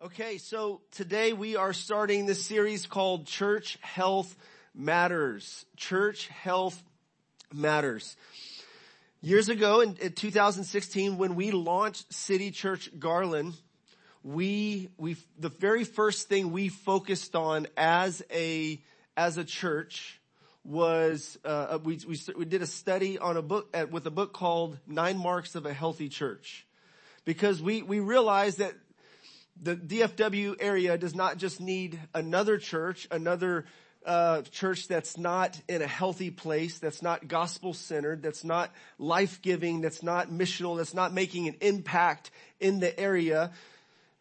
Okay, so today we are starting this series called Church Health Matters. Church Health Matters. Years ago in, in 2016 when we launched City Church Garland, we, we, the very first thing we focused on as a, as a church was, uh, we, we, we did a study on a book, uh, with a book called Nine Marks of a Healthy Church. Because we, we realized that the DFW area does not just need another church, another uh, church that's not in a healthy place, that's not gospel centered, that's not life giving, that's not missional, that's not making an impact in the area.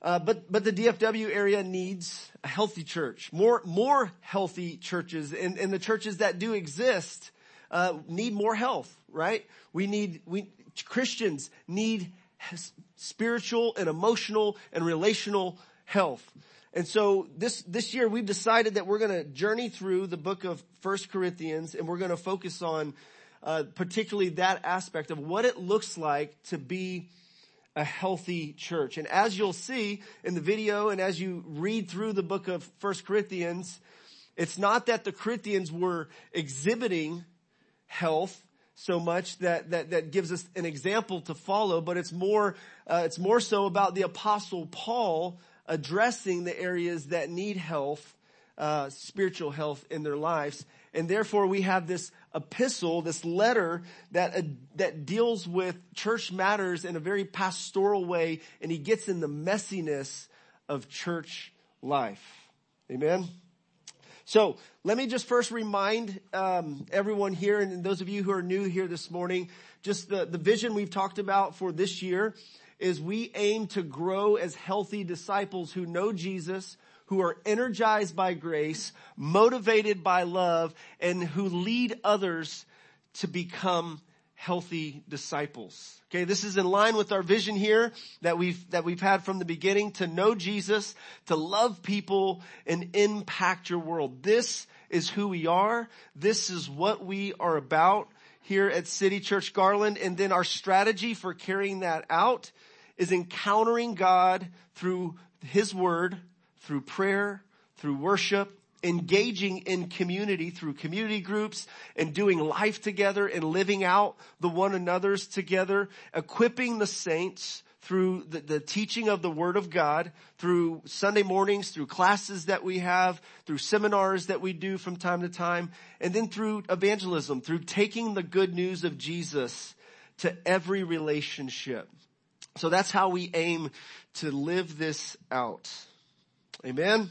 Uh, but but the DFW area needs a healthy church, more more healthy churches, and, and the churches that do exist uh, need more health. Right? We need we Christians need spiritual and emotional and relational health. And so this, this year we've decided that we're going to journey through the book of First Corinthians and we're going to focus on uh, particularly that aspect of what it looks like to be a healthy church. And as you'll see in the video and as you read through the book of First Corinthians, it's not that the Corinthians were exhibiting health so much that, that, that gives us an example to follow, but it's more, uh, it's more so about the apostle Paul addressing the areas that need health, uh, spiritual health in their lives. And therefore we have this epistle, this letter that, uh, that deals with church matters in a very pastoral way and he gets in the messiness of church life. Amen. So let me just first remind um, everyone here and those of you who are new here this morning, just the, the vision we've talked about for this year is we aim to grow as healthy disciples who know Jesus, who are energized by grace, motivated by love, and who lead others to become healthy disciples. Okay, this is in line with our vision here that we've, that we've had from the beginning to know Jesus, to love people and impact your world. This is who we are. This is what we are about here at City Church Garland. And then our strategy for carrying that out is encountering God through His Word, through prayer, through worship, engaging in community through community groups and doing life together and living out the one another's together, equipping the saints through the, the, teaching of the Word of God, through Sunday mornings, through classes that we have, through seminars that we do from time to time, and then through evangelism, through taking the good news of Jesus to every relationship. So that's how we aim to live this out. Amen.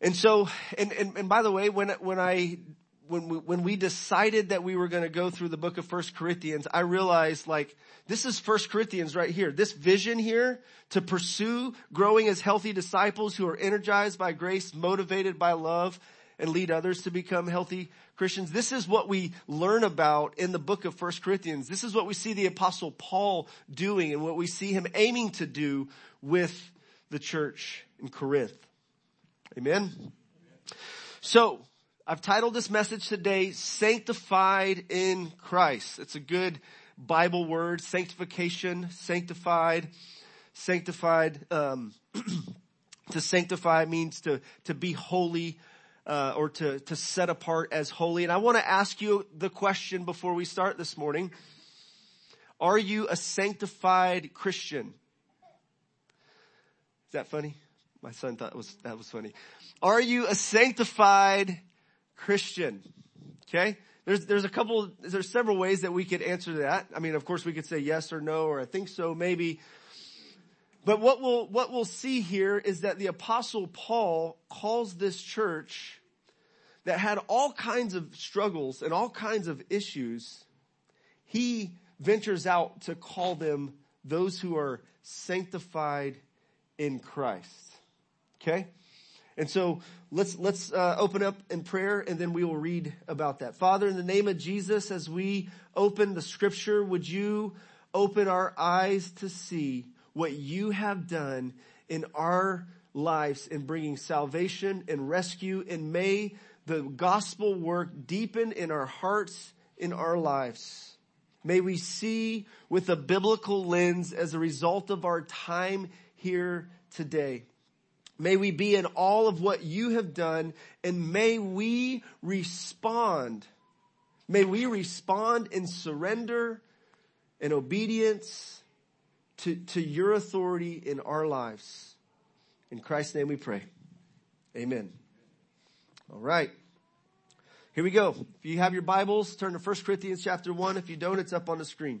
And so, and, and, and by the way, when, when I, when we, when we decided that we were going to go through the book of First Corinthians, I realized like, this is First Corinthians right here. This vision here to pursue growing as healthy disciples who are energized by grace, motivated by love, and lead others to become healthy Christians. This is what we learn about in the book of First Corinthians. This is what we see the apostle Paul doing and what we see him aiming to do with the church in Corinth. Amen. So, I've titled this message today, Sanctified in Christ. It's a good Bible word, sanctification, sanctified, sanctified, um, to sanctify means to, to be holy, uh, or to, to set apart as holy. And I want to ask you the question before we start this morning. Are you a sanctified Christian? Is that funny? My son thought was, that was funny. Are you a sanctified Christian? Okay. There's, there's a couple, there's several ways that we could answer that. I mean, of course we could say yes or no, or I think so, maybe. But what we'll, what we'll see here is that the apostle Paul calls this church that had all kinds of struggles and all kinds of issues. He ventures out to call them those who are sanctified in Christ. Okay? And so let's, let's uh, open up in prayer and then we will read about that. Father, in the name of Jesus, as we open the scripture, would you open our eyes to see what you have done in our lives in bringing salvation and rescue and may the gospel work deepen in our hearts, in our lives. May we see with a biblical lens as a result of our time here today. May we be in all of what you have done and may we respond. May we respond in surrender and obedience to, to your authority in our lives. In Christ's name we pray. Amen. All right. Here we go. If you have your Bibles, turn to 1 Corinthians chapter 1. If you don't, it's up on the screen.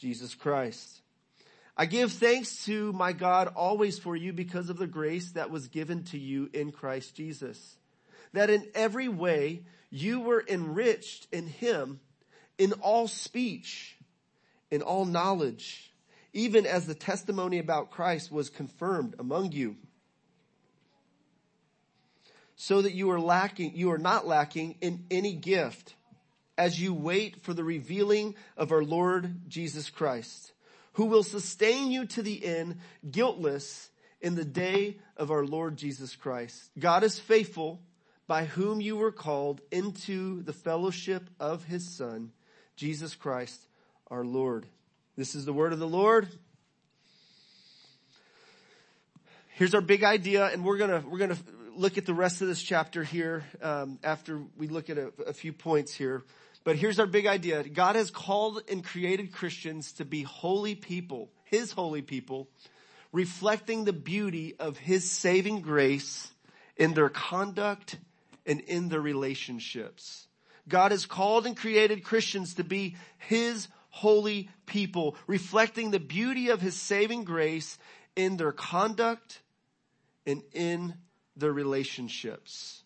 Jesus Christ. I give thanks to my God always for you because of the grace that was given to you in Christ Jesus. That in every way you were enriched in him in all speech, in all knowledge, even as the testimony about Christ was confirmed among you. So that you are lacking, you are not lacking in any gift as you wait for the revealing of our Lord Jesus Christ who will sustain you to the end, guiltless in the day of our Lord Jesus Christ. God is faithful by whom you were called into the fellowship of his son, Jesus Christ, our Lord. This is the word of the Lord. Here's our big idea, and we're gonna, we're gonna look at the rest of this chapter here, um, after we look at a, a few points here. But here's our big idea. God has called and created Christians to be holy people, His holy people, reflecting the beauty of His saving grace in their conduct and in their relationships. God has called and created Christians to be His holy people, reflecting the beauty of His saving grace in their conduct and in their relationships.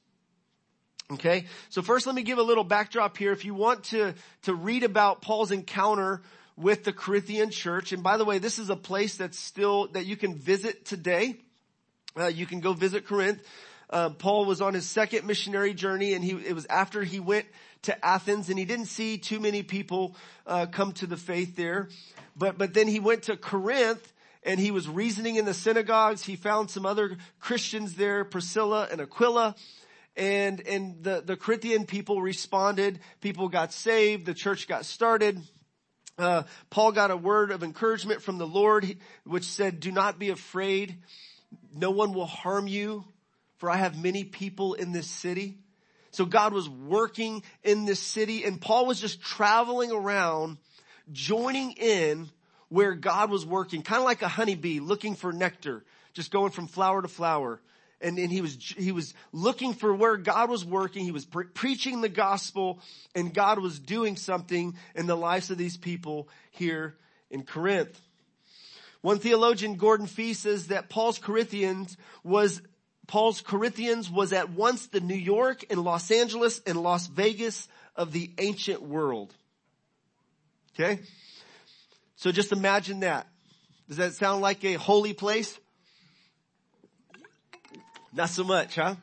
Okay, so first let me give a little backdrop here. If you want to, to read about Paul's encounter with the Corinthian church, and by the way, this is a place that's still, that you can visit today. Uh, you can go visit Corinth. Uh, Paul was on his second missionary journey and he, it was after he went to Athens and he didn't see too many people, uh, come to the faith there. But, but then he went to Corinth and he was reasoning in the synagogues. He found some other Christians there, Priscilla and Aquila and, and the, the Corinthian people responded. People got saved. The church got started. Uh, Paul got a word of encouragement from the Lord, which said, do not be afraid. No one will harm you for I have many people in this city. So God was working in this city and Paul was just traveling around, joining in where God was working, kind of like a honeybee looking for nectar, just going from flower to flower and, and he was, he was looking for where God was working. He was pre- preaching the gospel and God was doing something in the lives of these people here in Corinth. One theologian, Gordon Fee, says that Paul's Corinthians was, Paul's Corinthians was at once the New York and Los Angeles and Las Vegas of the ancient world. Okay? So just imagine that. Does that sound like a holy place? Not so much, huh?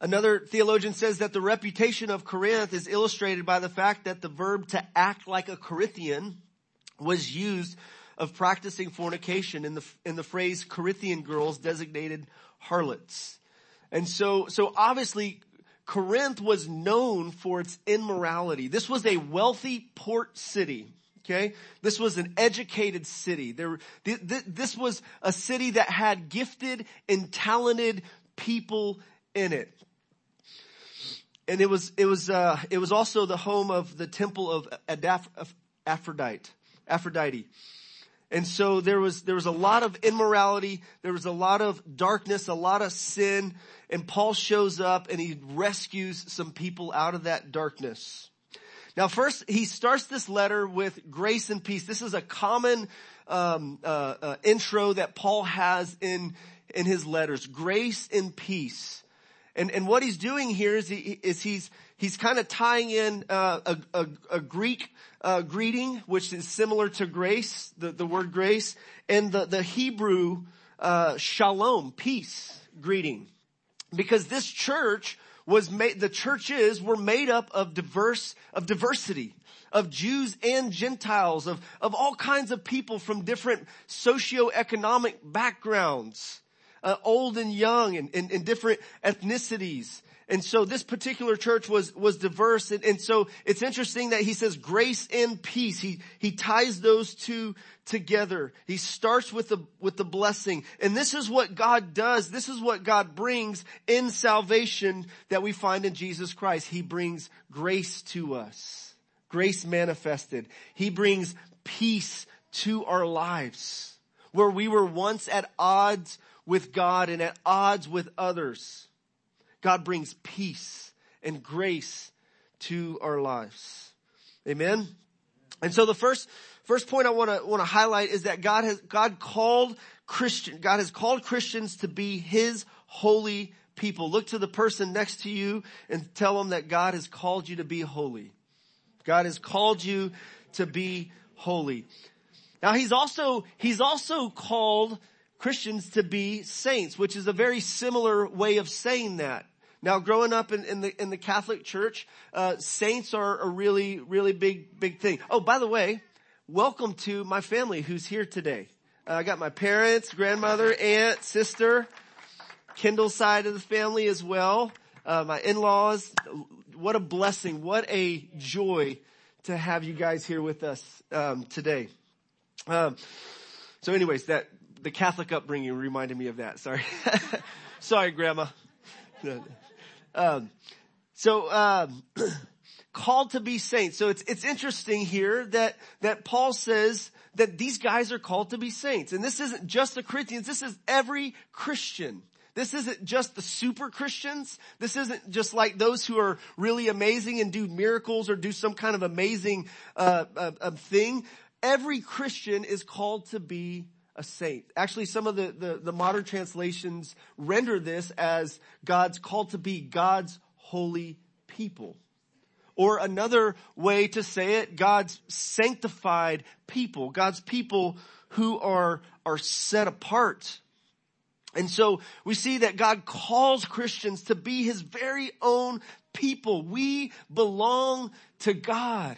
Another theologian says that the reputation of Corinth is illustrated by the fact that the verb to act like a Corinthian was used of practicing fornication in the, in the phrase Corinthian girls designated harlots. And so, so obviously Corinth was known for its immorality. This was a wealthy port city. Okay. This was an educated city. There, th- th- this was a city that had gifted and talented people in it. And it was, it was, uh, it was also the home of the temple of Aphrodite, Aphrodite. And so there was, there was a lot of immorality. There was a lot of darkness, a lot of sin. And Paul shows up and he rescues some people out of that darkness. Now first, he starts this letter with grace and peace. This is a common um, uh, uh, intro that Paul has in in his letters. Grace and peace. And, and what he's doing here is, he, is he's, he's kind of tying in uh, a, a, a, Greek uh, greeting, which is similar to grace, the, the word grace, and the, the Hebrew uh, shalom, peace greeting. Because this church was made, the churches were made up of diverse, of diversity, of Jews and Gentiles, of, of all kinds of people from different socioeconomic backgrounds, uh, old and young and, and, and different ethnicities. And so this particular church was, was diverse. And, and, so it's interesting that he says grace and peace. He, he ties those two together. He starts with the, with the blessing. And this is what God does. This is what God brings in salvation that we find in Jesus Christ. He brings grace to us. Grace manifested. He brings peace to our lives. Where we were once at odds with God and at odds with others God brings peace and grace to our lives. Amen. And so the first, first point I want to, want to highlight is that God has, God called Christian, God has called Christians to be His holy people. Look to the person next to you and tell them that God has called you to be holy. God has called you to be holy. Now he's also, he's also called Christians to be saints, which is a very similar way of saying that. Now, growing up in, in the in the Catholic Church, uh, saints are a really really big big thing. Oh, by the way, welcome to my family who's here today. Uh, I got my parents, grandmother, aunt, sister, Kendall side of the family as well. Uh, my in-laws. What a blessing! What a joy to have you guys here with us um, today. Um, so, anyways, that the Catholic upbringing reminded me of that. Sorry, sorry, Grandma. Um, so, um, called to be saints. So it's, it's interesting here that, that Paul says that these guys are called to be saints. And this isn't just the Corinthians, this is every Christian. This isn't just the super Christians. This isn't just like those who are really amazing and do miracles or do some kind of amazing uh, uh, uh, thing. Every Christian is called to be a saint. Actually, some of the, the, the modern translations render this as God's called to be God's holy people. Or another way to say it, God's sanctified people, God's people who are, are set apart. And so we see that God calls Christians to be His very own people. We belong to God.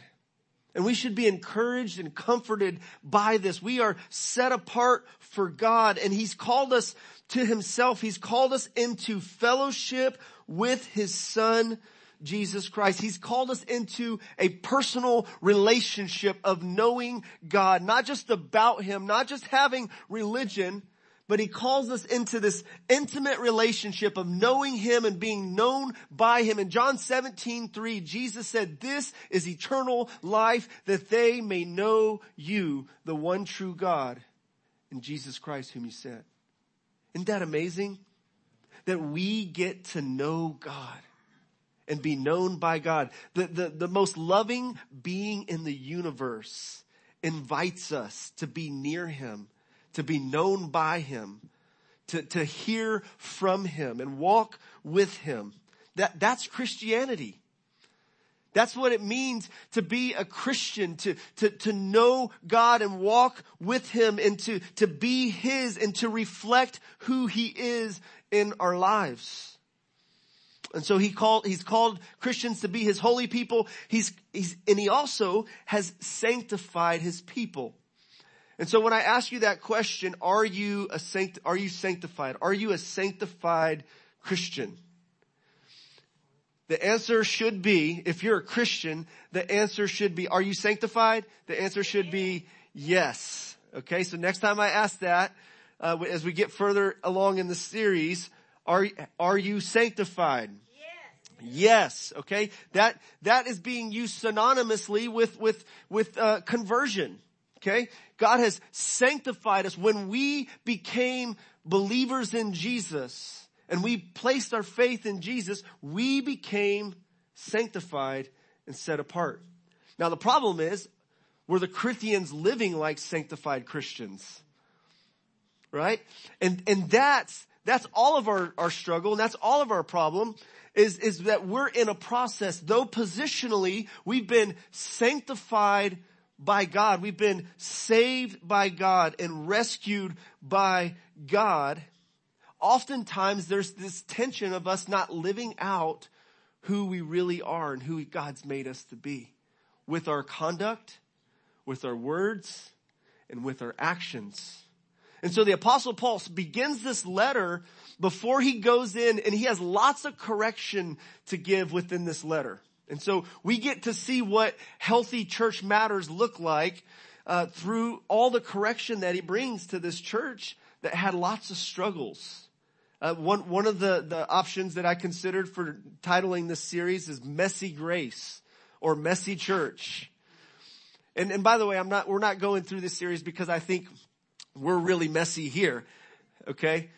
And we should be encouraged and comforted by this. We are set apart for God and He's called us to Himself. He's called us into fellowship with His Son, Jesus Christ. He's called us into a personal relationship of knowing God, not just about Him, not just having religion, but he calls us into this intimate relationship of knowing him and being known by him. In John 17, 3, Jesus said, this is eternal life that they may know you, the one true God, and Jesus Christ whom you sent. Isn't that amazing? That we get to know God and be known by God. The, the, the most loving being in the universe invites us to be near him to be known by him, to, to hear from him and walk with him. That, that's Christianity. That's what it means to be a Christian, to, to, to know God and walk with Him and to, to be His and to reflect who He is in our lives. And so he called, he's called Christians to be His holy people. He's, he's, and He also has sanctified His people. And so when I ask you that question, are you a sanct, are you sanctified? Are you a sanctified Christian? The answer should be, if you're a Christian, the answer should be, are you sanctified? The answer should be yes. Okay, so next time I ask that, uh, as we get further along in the series, are, are you sanctified? Yes. yes. Okay. That, that is being used synonymously with, with, with, uh, conversion. Okay? God has sanctified us when we became believers in Jesus and we placed our faith in Jesus, we became sanctified and set apart. Now the problem is, were the Corinthians living like sanctified Christians? Right? And, and that's, that's all of our, our struggle and that's all of our problem is, is that we're in a process, though positionally we've been sanctified by God. We've been saved by God and rescued by God. Oftentimes there's this tension of us not living out who we really are and who God's made us to be with our conduct, with our words, and with our actions. And so the apostle Paul begins this letter before he goes in and he has lots of correction to give within this letter. And so we get to see what healthy church matters look like uh, through all the correction that he brings to this church that had lots of struggles. Uh, one one of the the options that I considered for titling this series is "Messy Grace" or "Messy Church." And and by the way, I'm not we're not going through this series because I think we're really messy here. Okay?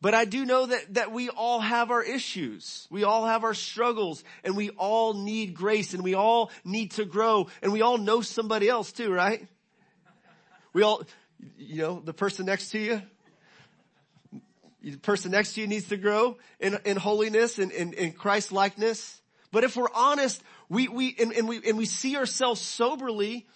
But I do know that, that we all have our issues. We all have our struggles and we all need grace and we all need to grow and we all know somebody else too, right? We all, you know, the person next to you, the person next to you needs to grow in, in holiness and in, in Christ likeness. But if we're honest, we, we, and, and we, and we see ourselves soberly,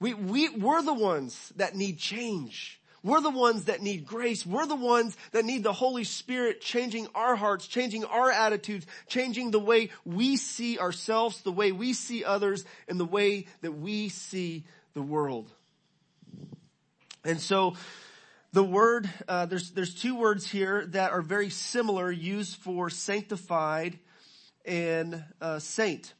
we, we, we're the ones that need change. We're the ones that need grace. We're the ones that need the Holy Spirit changing our hearts, changing our attitudes, changing the way we see ourselves, the way we see others, and the way that we see the world. And so, the word, uh, there's, there's two words here that are very similar used for sanctified and uh, saint.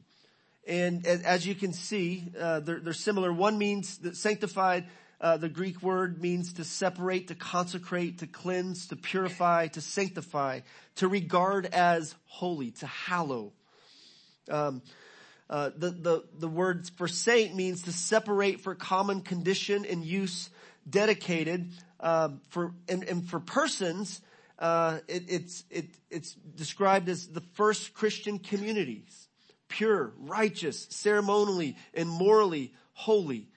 And as you can see, uh, they're, they're, similar. One means that sanctified uh, the Greek word means to separate, to consecrate, to cleanse, to purify, to sanctify, to regard as holy, to hallow. Um, uh, the, the, the word for saint means to separate for common condition and use dedicated, uh, for, and, and for persons, uh, it, it's, it, it's described as the first Christian communities. Pure, righteous, ceremonially, and morally holy.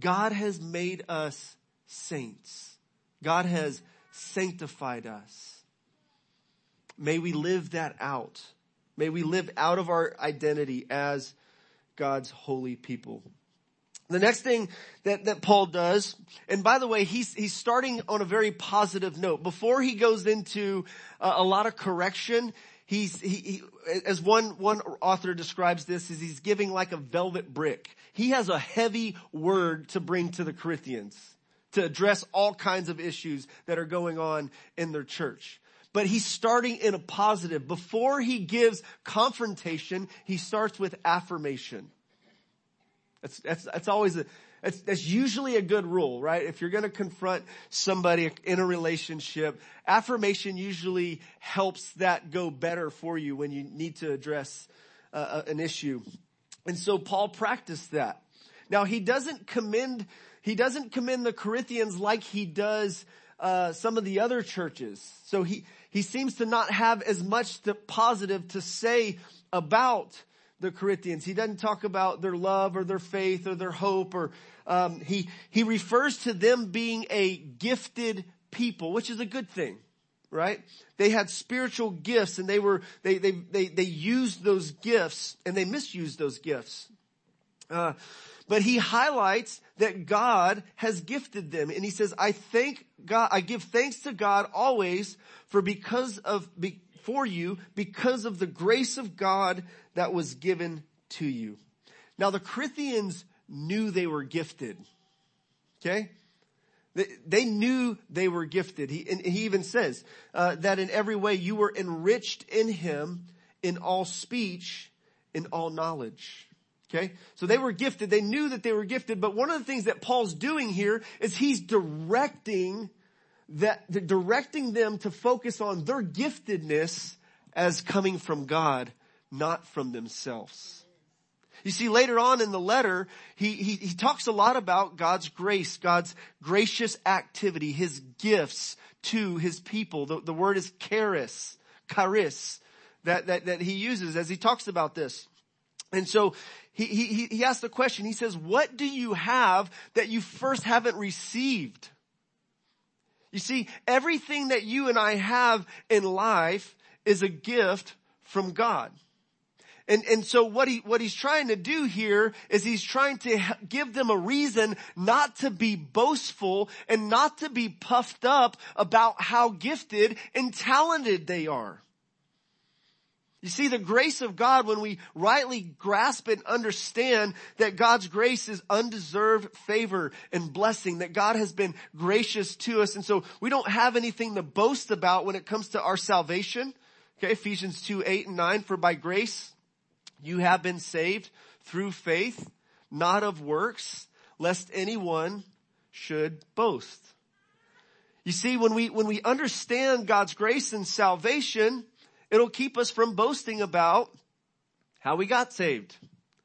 God has made us saints. God has sanctified us. May we live that out. May we live out of our identity as God's holy people. The next thing that, that Paul does, and by the way, he's, he's starting on a very positive note. Before he goes into uh, a lot of correction, he's, he, he, as one, one author describes this, is he's giving like a velvet brick. He has a heavy word to bring to the Corinthians to address all kinds of issues that are going on in their church. But he's starting in a positive. Before he gives confrontation, he starts with affirmation. That's, that's, that's always a, that's, that's usually a good rule, right? If you're going to confront somebody in a relationship, affirmation usually helps that go better for you when you need to address uh, an issue. And so Paul practiced that. Now he doesn't commend, he doesn't commend the Corinthians like he does uh, some of the other churches. So he, he seems to not have as much to positive to say about the Corinthians. He doesn't talk about their love or their faith or their hope or um, he he refers to them being a gifted people, which is a good thing, right? They had spiritual gifts and they were they they they they used those gifts and they misused those gifts. Uh, but he highlights that God has gifted them and he says, I thank God, I give thanks to God always for because of, be, for you, because of the grace of God that was given to you. Now the Corinthians knew they were gifted. Okay? They, knew they were gifted. He, and he even says uh, that in every way you were enriched in him in all speech, in all knowledge. Okay? So they were gifted. They knew that they were gifted. But one of the things that Paul's doing here is he's directing that, directing them to focus on their giftedness as coming from God, not from themselves. You see, later on in the letter, he, he, he talks a lot about God's grace, God's gracious activity, His gifts to His people. The, the word is charis, charis, that, that, that he uses as he talks about this. And so he, he, he asks the question, he says, what do you have that you first haven't received? You see, everything that you and I have in life is a gift from God. And, and so what he, what he's trying to do here is he's trying to give them a reason not to be boastful and not to be puffed up about how gifted and talented they are. You see, the grace of God, when we rightly grasp and understand that God's grace is undeserved favor and blessing, that God has been gracious to us. And so we don't have anything to boast about when it comes to our salvation. Okay, Ephesians 2, 8 and 9, for by grace you have been saved through faith, not of works, lest anyone should boast. You see, when we, when we understand God's grace and salvation, it'll keep us from boasting about how we got saved.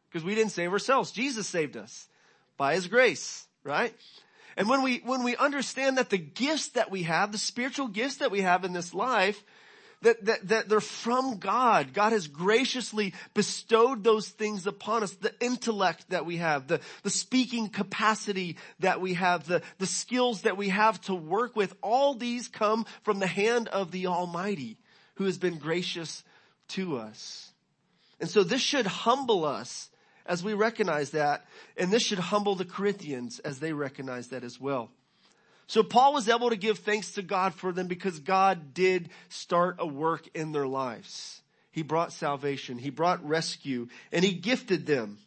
Because we didn't save ourselves. Jesus saved us by His grace, right? And when we, when we understand that the gifts that we have, the spiritual gifts that we have in this life, that, that, that they're from God. God has graciously bestowed those things upon us. The intellect that we have, the, the speaking capacity that we have, the, the skills that we have to work with, all these come from the hand of the Almighty who has been gracious to us. And so this should humble us as we recognize that, and this should humble the Corinthians as they recognize that as well. So Paul was able to give thanks to God for them because God did start a work in their lives. He brought salvation. He brought rescue and he gifted them.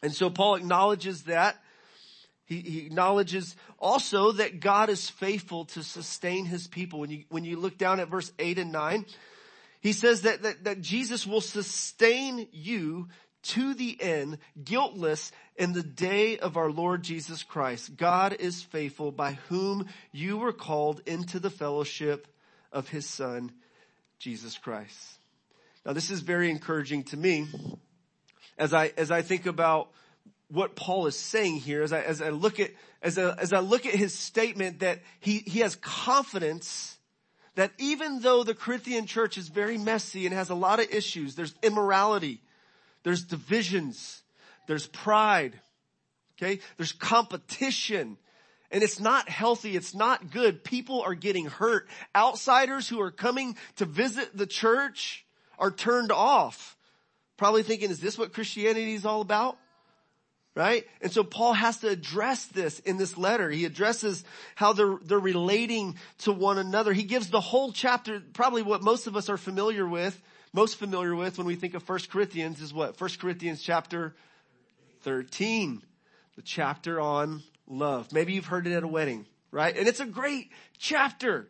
And so Paul acknowledges that. He, he, acknowledges also that God is faithful to sustain his people. When you, when you look down at verse 8 and 9, he says that, that, that Jesus will sustain you to the end, guiltless in the day of our Lord Jesus Christ. God is faithful by whom you were called into the fellowship of his son, Jesus Christ. Now this is very encouraging to me as I, as I think about what Paul is saying here, as I, as I look at, as I, as I look at his statement that he, he has confidence that even though the Corinthian church is very messy and has a lot of issues, there's immorality, there's divisions. There's pride. Okay. There's competition. And it's not healthy. It's not good. People are getting hurt. Outsiders who are coming to visit the church are turned off. Probably thinking, is this what Christianity is all about? Right? And so Paul has to address this in this letter. He addresses how they're, they're relating to one another. He gives the whole chapter, probably what most of us are familiar with, most familiar with when we think of 1 Corinthians is what? 1 Corinthians chapter 13. The chapter on love. Maybe you've heard it at a wedding, right? And it's a great chapter.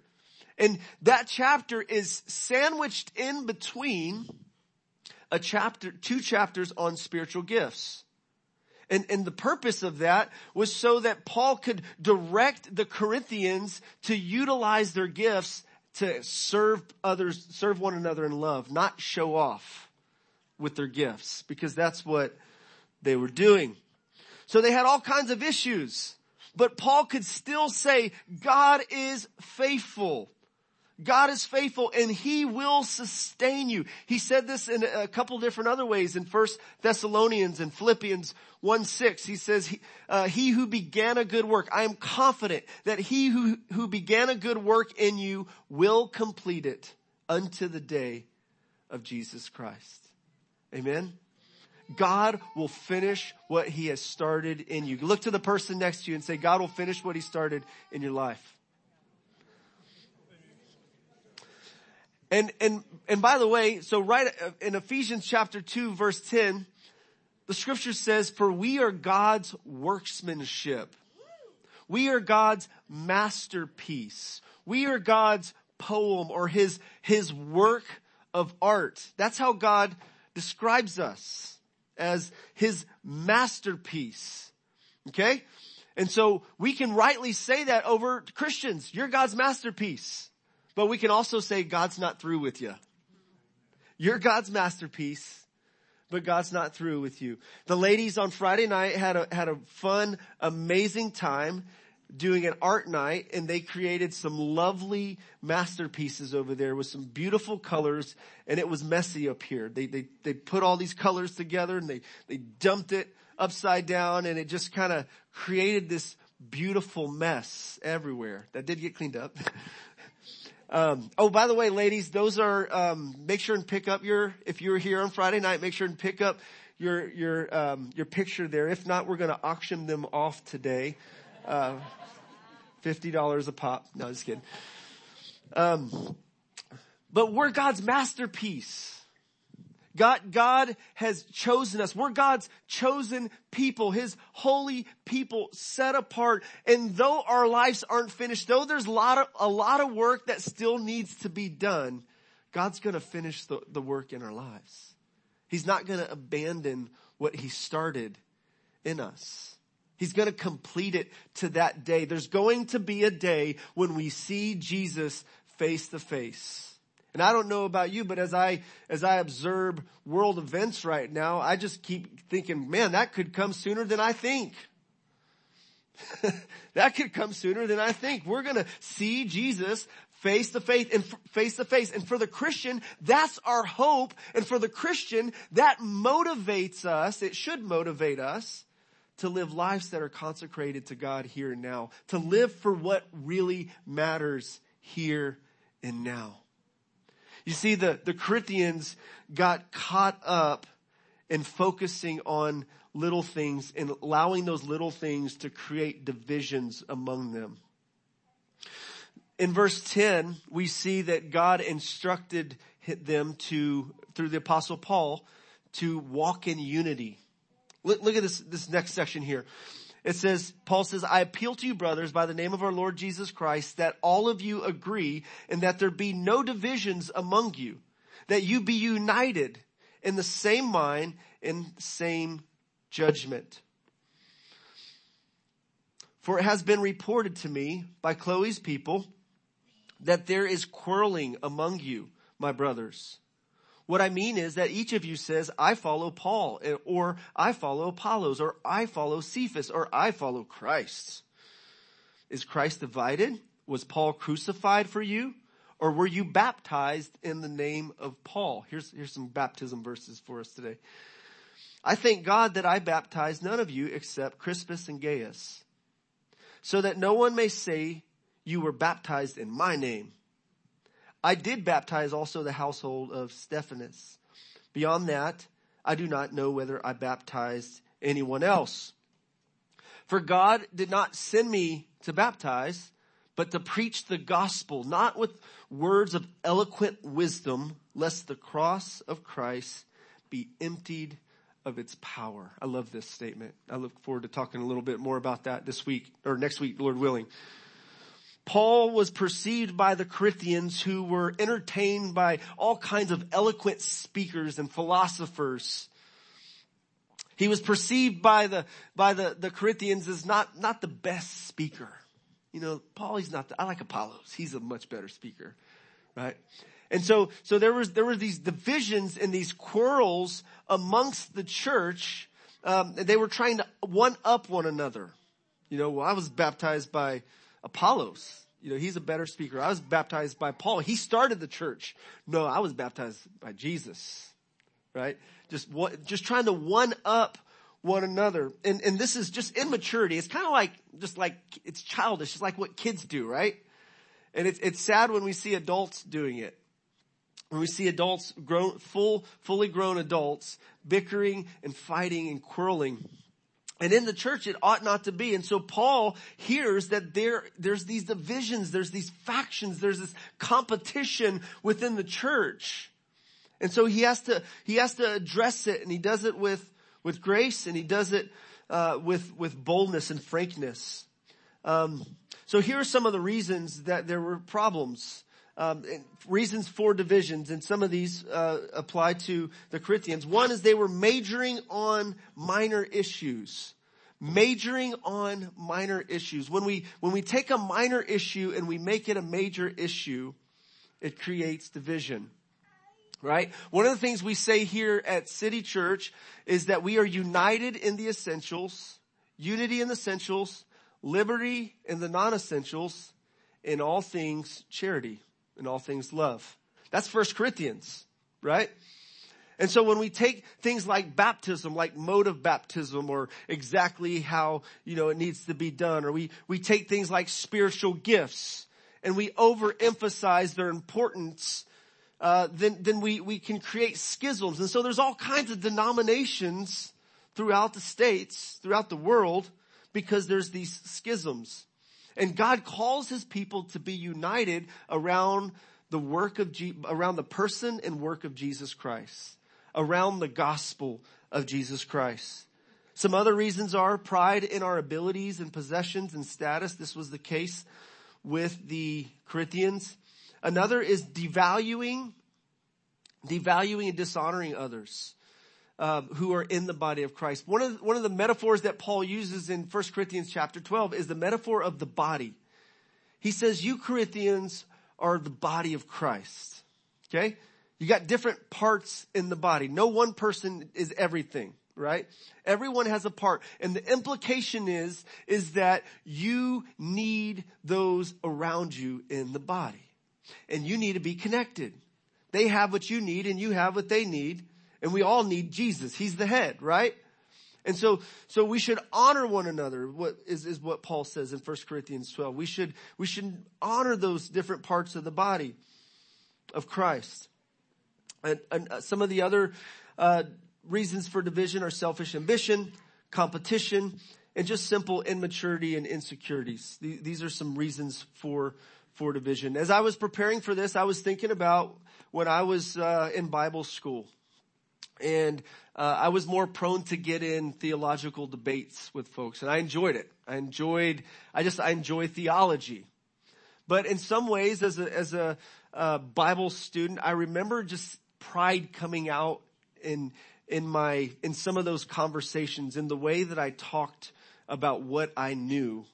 And that chapter is sandwiched in between a chapter, two chapters on spiritual gifts. And, and the purpose of that was so that Paul could direct the Corinthians to utilize their gifts to serve others, serve one another in love, not show off with their gifts because that's what they were doing. So they had all kinds of issues, but Paul could still say, God is faithful. God is faithful and he will sustain you. He said this in a couple different other ways in First Thessalonians and Philippians 1 6. He says, uh, he who began a good work, I am confident that he who, who began a good work in you will complete it unto the day of Jesus Christ. Amen. God will finish what he has started in you. Look to the person next to you and say, God will finish what he started in your life. And, and, and by the way, so right uh, in Ephesians chapter 2 verse 10, the scripture says, for we are God's workmanship. We are God's masterpiece. We are God's poem or his, his work of art. That's how God describes us as his masterpiece. Okay? And so we can rightly say that over Christians. You're God's masterpiece. But we can also say God's not through with you. You're God's masterpiece, but God's not through with you. The ladies on Friday night had a, had a fun, amazing time doing an art night and they created some lovely masterpieces over there with some beautiful colors and it was messy up here. They, they, they put all these colors together and they, they dumped it upside down and it just kind of created this beautiful mess everywhere. That did get cleaned up. um, oh, by the way, ladies, those are, um, make sure and pick up your, if you're here on Friday night, make sure and pick up your, your, um, your picture there. If not, we're going to auction them off today. Uh, $50 a pop. No, just kidding. Um, but we're God's masterpiece. God, God has chosen us. We're God's chosen people, His holy people set apart. And though our lives aren't finished, though there's a lot of, a lot of work that still needs to be done, God's gonna finish the, the work in our lives. He's not gonna abandon what He started in us. He's gonna complete it to that day. There's going to be a day when we see Jesus face to face. And I don't know about you, but as I, as I observe world events right now, I just keep thinking, man, that could come sooner than I think. that could come sooner than I think. We're gonna see Jesus face to face and face to face. And for the Christian, that's our hope. And for the Christian, that motivates us. It should motivate us to live lives that are consecrated to God here and now. To live for what really matters here and now. You see, the, the Corinthians got caught up in focusing on little things and allowing those little things to create divisions among them. In verse 10, we see that God instructed them to, through the apostle Paul, to walk in unity. Look, look at this, this next section here. It says, Paul says, I appeal to you brothers by the name of our Lord Jesus Christ that all of you agree and that there be no divisions among you, that you be united in the same mind and same judgment. For it has been reported to me by Chloe's people that there is quarreling among you, my brothers. What I mean is that each of you says, I follow Paul, or I follow Apollos, or I follow Cephas, or I follow Christ. Is Christ divided? Was Paul crucified for you? Or were you baptized in the name of Paul? Here's, here's some baptism verses for us today. I thank God that I baptized none of you except Crispus and Gaius, so that no one may say you were baptized in my name. I did baptize also the household of Stephanas. Beyond that, I do not know whether I baptized anyone else. For God did not send me to baptize, but to preach the gospel, not with words of eloquent wisdom, lest the cross of Christ be emptied of its power. I love this statement. I look forward to talking a little bit more about that this week or next week, Lord willing. Paul was perceived by the Corinthians who were entertained by all kinds of eloquent speakers and philosophers. He was perceived by the, by the, the Corinthians as not, not the best speaker. You know, Paul, he's not, the, I like Apollos. He's a much better speaker, right? And so, so there was, there were these divisions and these quarrels amongst the church. Um, they were trying to one up one another. You know, well, I was baptized by, Apollos. You know, he's a better speaker. I was baptized by Paul. He started the church. No, I was baptized by Jesus. Right? Just what, just trying to one up one another. And, and this is just immaturity. It's kind of like, just like, it's childish. It's like what kids do, right? And it's, it's sad when we see adults doing it. When we see adults grown, full, fully grown adults bickering and fighting and quarreling. And in the church, it ought not to be. And so Paul hears that there, there's these divisions, there's these factions, there's this competition within the church. And so he has to, he has to address it and he does it with, with grace and he does it, uh, with, with boldness and frankness. Um, so here are some of the reasons that there were problems um, reasons for divisions, and some of these uh, apply to the Corinthians. One is they were majoring on minor issues. Majoring on minor issues. When we when we take a minor issue and we make it a major issue, it creates division. Right? One of the things we say here at City Church is that we are united in the essentials, unity in the essentials, liberty in the non-essentials, in all things charity in all things love. That's First Corinthians, right? And so when we take things like baptism, like mode of baptism or exactly how, you know, it needs to be done, or we, we take things like spiritual gifts and we overemphasize their importance, uh, then, then we, we can create schisms. And so there's all kinds of denominations throughout the states, throughout the world, because there's these schisms. And God calls his people to be united around the work of, G- around the person and work of Jesus Christ, around the gospel of Jesus Christ. Some other reasons are pride in our abilities and possessions and status. This was the case with the Corinthians. Another is devaluing, devaluing and dishonoring others. Uh, who are in the body of Christ. One of, one of the metaphors that Paul uses in 1 Corinthians chapter 12 is the metaphor of the body. He says, you Corinthians are the body of Christ. Okay? You got different parts in the body. No one person is everything, right? Everyone has a part. And the implication is, is that you need those around you in the body. And you need to be connected. They have what you need and you have what they need. And we all need Jesus. He's the head, right? And so, so we should honor one another, what is, is what Paul says in 1 Corinthians 12. We should, we should honor those different parts of the body of Christ. And, and uh, some of the other, uh, reasons for division are selfish ambition, competition, and just simple immaturity and insecurities. These are some reasons for, for division. As I was preparing for this, I was thinking about when I was, uh, in Bible school and uh, I was more prone to get in theological debates with folks, and I enjoyed it. I enjoyed, I just, I enjoy theology. But in some ways, as a as a uh, Bible student, I remember just pride coming out in in my in some of those conversations, in the way that I talked about what I knew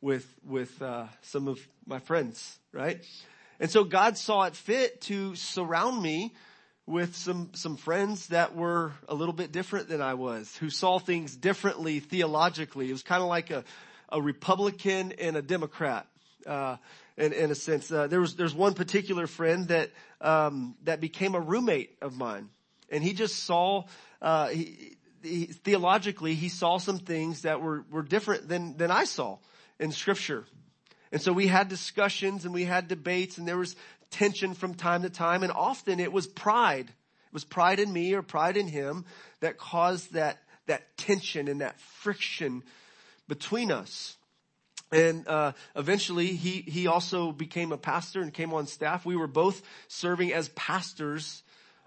with with uh, some of my friends, right? And so God saw it fit to surround me with some, some friends that were a little bit different than I was, who saw things differently theologically. It was kind of like a, a Republican and a Democrat, uh, in, in a sense. Uh, there was, there's one particular friend that, um, that became a roommate of mine. And he just saw, uh, he, he, theologically, he saw some things that were, were different than, than I saw in scripture. And so we had discussions and we had debates and there was tension from time to time, and often it was pride. It was pride in me or pride in him that caused that, that tension and that friction between us. And uh, eventually, he he also became a pastor and came on staff. We were both serving as pastors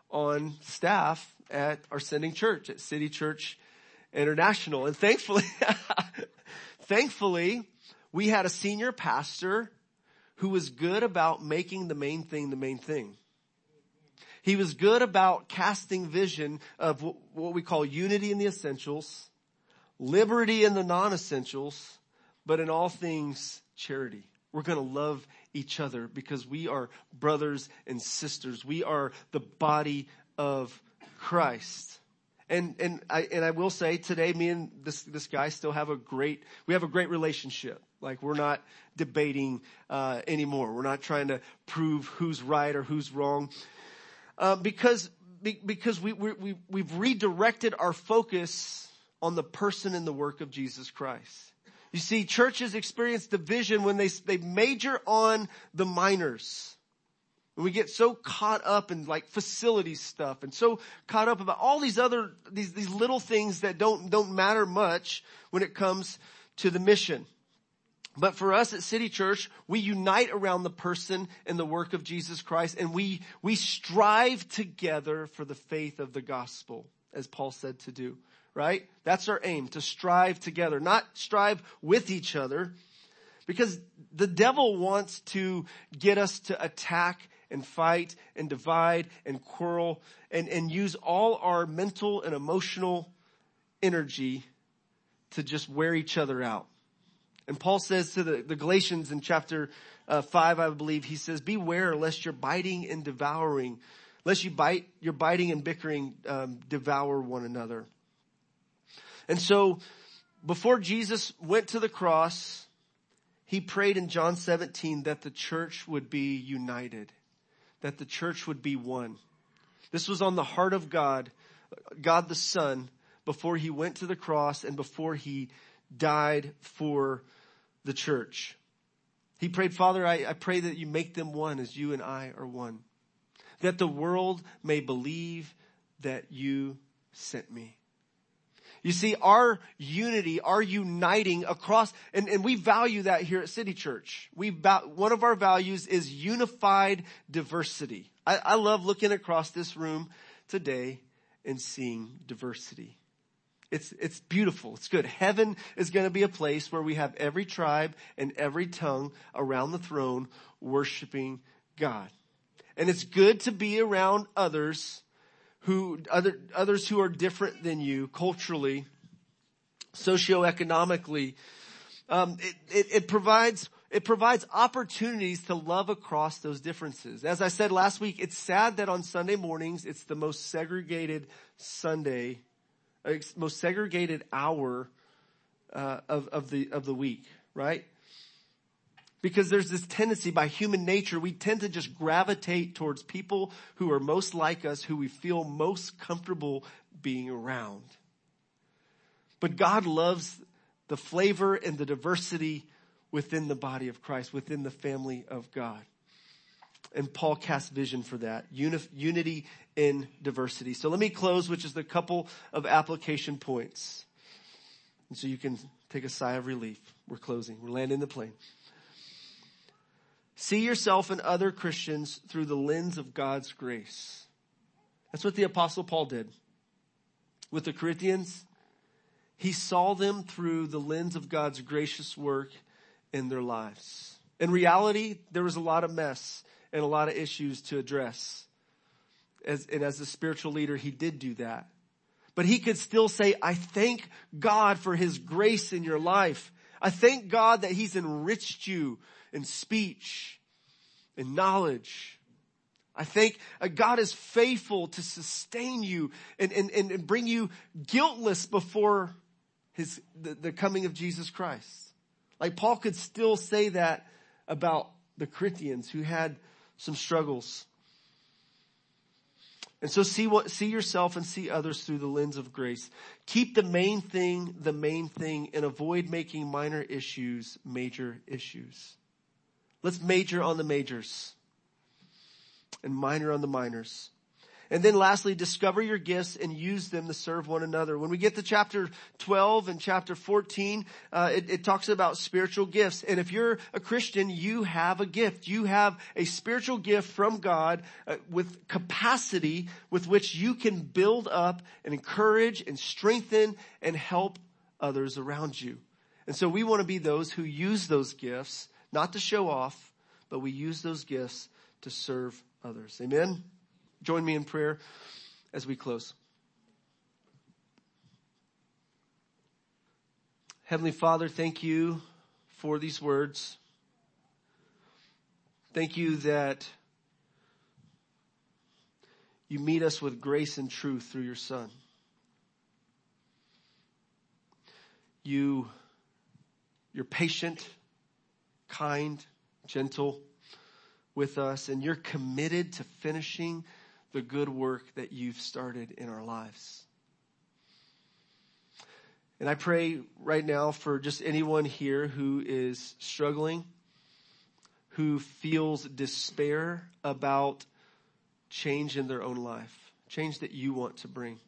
on staff at our sending church at City Church International. And thankfully, thankfully, we had a senior pastor who was good about making the main thing the main thing. He was good about casting vision of what we call unity in the essentials, liberty in the non-essentials, but in all things charity. We're going to love each other because we are brothers and sisters. We are the body of Christ. And, and I, and I will say today, me and this, this guy still have a great, we have a great relationship. Like we're not debating, uh, anymore. We're not trying to prove who's right or who's wrong. Uh, because, because we, we, we, we've redirected our focus on the person and the work of Jesus Christ. You see, churches experience division when they, they major on the minors. And we get so caught up in like facility stuff and so caught up about all these other, these, these little things that don't, don't matter much when it comes to the mission. But for us at City Church, we unite around the person and the work of Jesus Christ and we, we strive together for the faith of the gospel, as Paul said to do, right? That's our aim, to strive together, not strive with each other, because the devil wants to get us to attack and fight and divide and quarrel and, and use all our mental and emotional energy to just wear each other out. And Paul says to the, the Galatians in chapter uh, 5, I believe, he says, beware lest you're biting and devouring, lest you bite, you're biting and bickering, um, devour one another. And so before Jesus went to the cross, he prayed in John 17 that the church would be united that the church would be one. This was on the heart of God, God the Son, before he went to the cross and before he died for the church. He prayed, Father, I, I, pray that you make them one as you and I are one. That the world may believe that you sent me. You see, our unity, our uniting across, and, and we value that here at City Church. We, one of our values is unified diversity. I, I love looking across this room today and seeing diversity. It's, it's beautiful. It's good. Heaven is going to be a place where we have every tribe and every tongue around the throne worshiping God. And it's good to be around others who, other, others who are different than you culturally, socioeconomically. Um, it, it, it provides it provides opportunities to love across those differences. As I said last week, it's sad that on Sunday mornings, it's the most segregated Sunday most segregated hour uh, of, of the of the week, right? Because there's this tendency by human nature, we tend to just gravitate towards people who are most like us, who we feel most comfortable being around. But God loves the flavor and the diversity within the body of Christ, within the family of God. And Paul casts vision for that. unity in diversity. So let me close, which is the couple of application points. And so you can take a sigh of relief. We're closing. We're landing the plane. See yourself and other Christians through the lens of God's grace. That's what the apostle Paul did. With the Corinthians, he saw them through the lens of God's gracious work in their lives. In reality, there was a lot of mess and a lot of issues to address. As, and as a spiritual leader, he did do that. But he could still say, I thank God for his grace in your life. I thank God that he's enriched you in speech and knowledge. I think uh, God is faithful to sustain you and, and, and bring you guiltless before his, the, the coming of Jesus Christ. Like Paul could still say that about the Corinthians who had some struggles. And so see what, see yourself and see others through the lens of grace. Keep the main thing the main thing and avoid making minor issues major issues. Let's major on the majors and minor on the minors. And then lastly, discover your gifts and use them to serve one another. When we get to chapter 12 and chapter 14, uh, it, it, talks about spiritual gifts. And if you're a Christian, you have a gift. You have a spiritual gift from God uh, with capacity with which you can build up and encourage and strengthen and help others around you. And so we want to be those who use those gifts, not to show off, but we use those gifts to serve others. Amen? Join me in prayer as we close. Heavenly Father, thank you for these words. Thank you that you meet us with grace and truth through your Son. You, you're patient, kind, gentle with us, and you're committed to finishing the good work that you've started in our lives. And I pray right now for just anyone here who is struggling, who feels despair about change in their own life, change that you want to bring.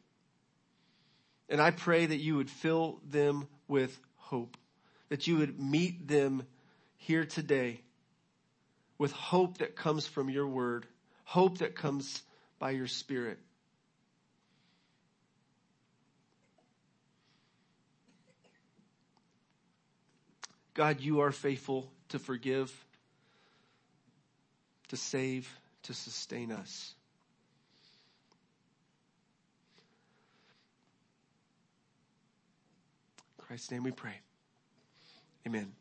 And I pray that you would fill them with hope, that you would meet them here today with hope that comes from your word, hope that comes by your Spirit. God, you are faithful to forgive, to save, to sustain us. Christ's name we pray. Amen.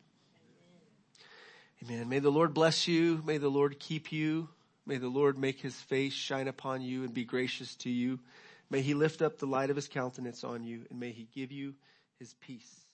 Amen. May the Lord bless you. May the Lord keep you. May the Lord make his face shine upon you and be gracious to you. May he lift up the light of his countenance on you and may he give you his peace.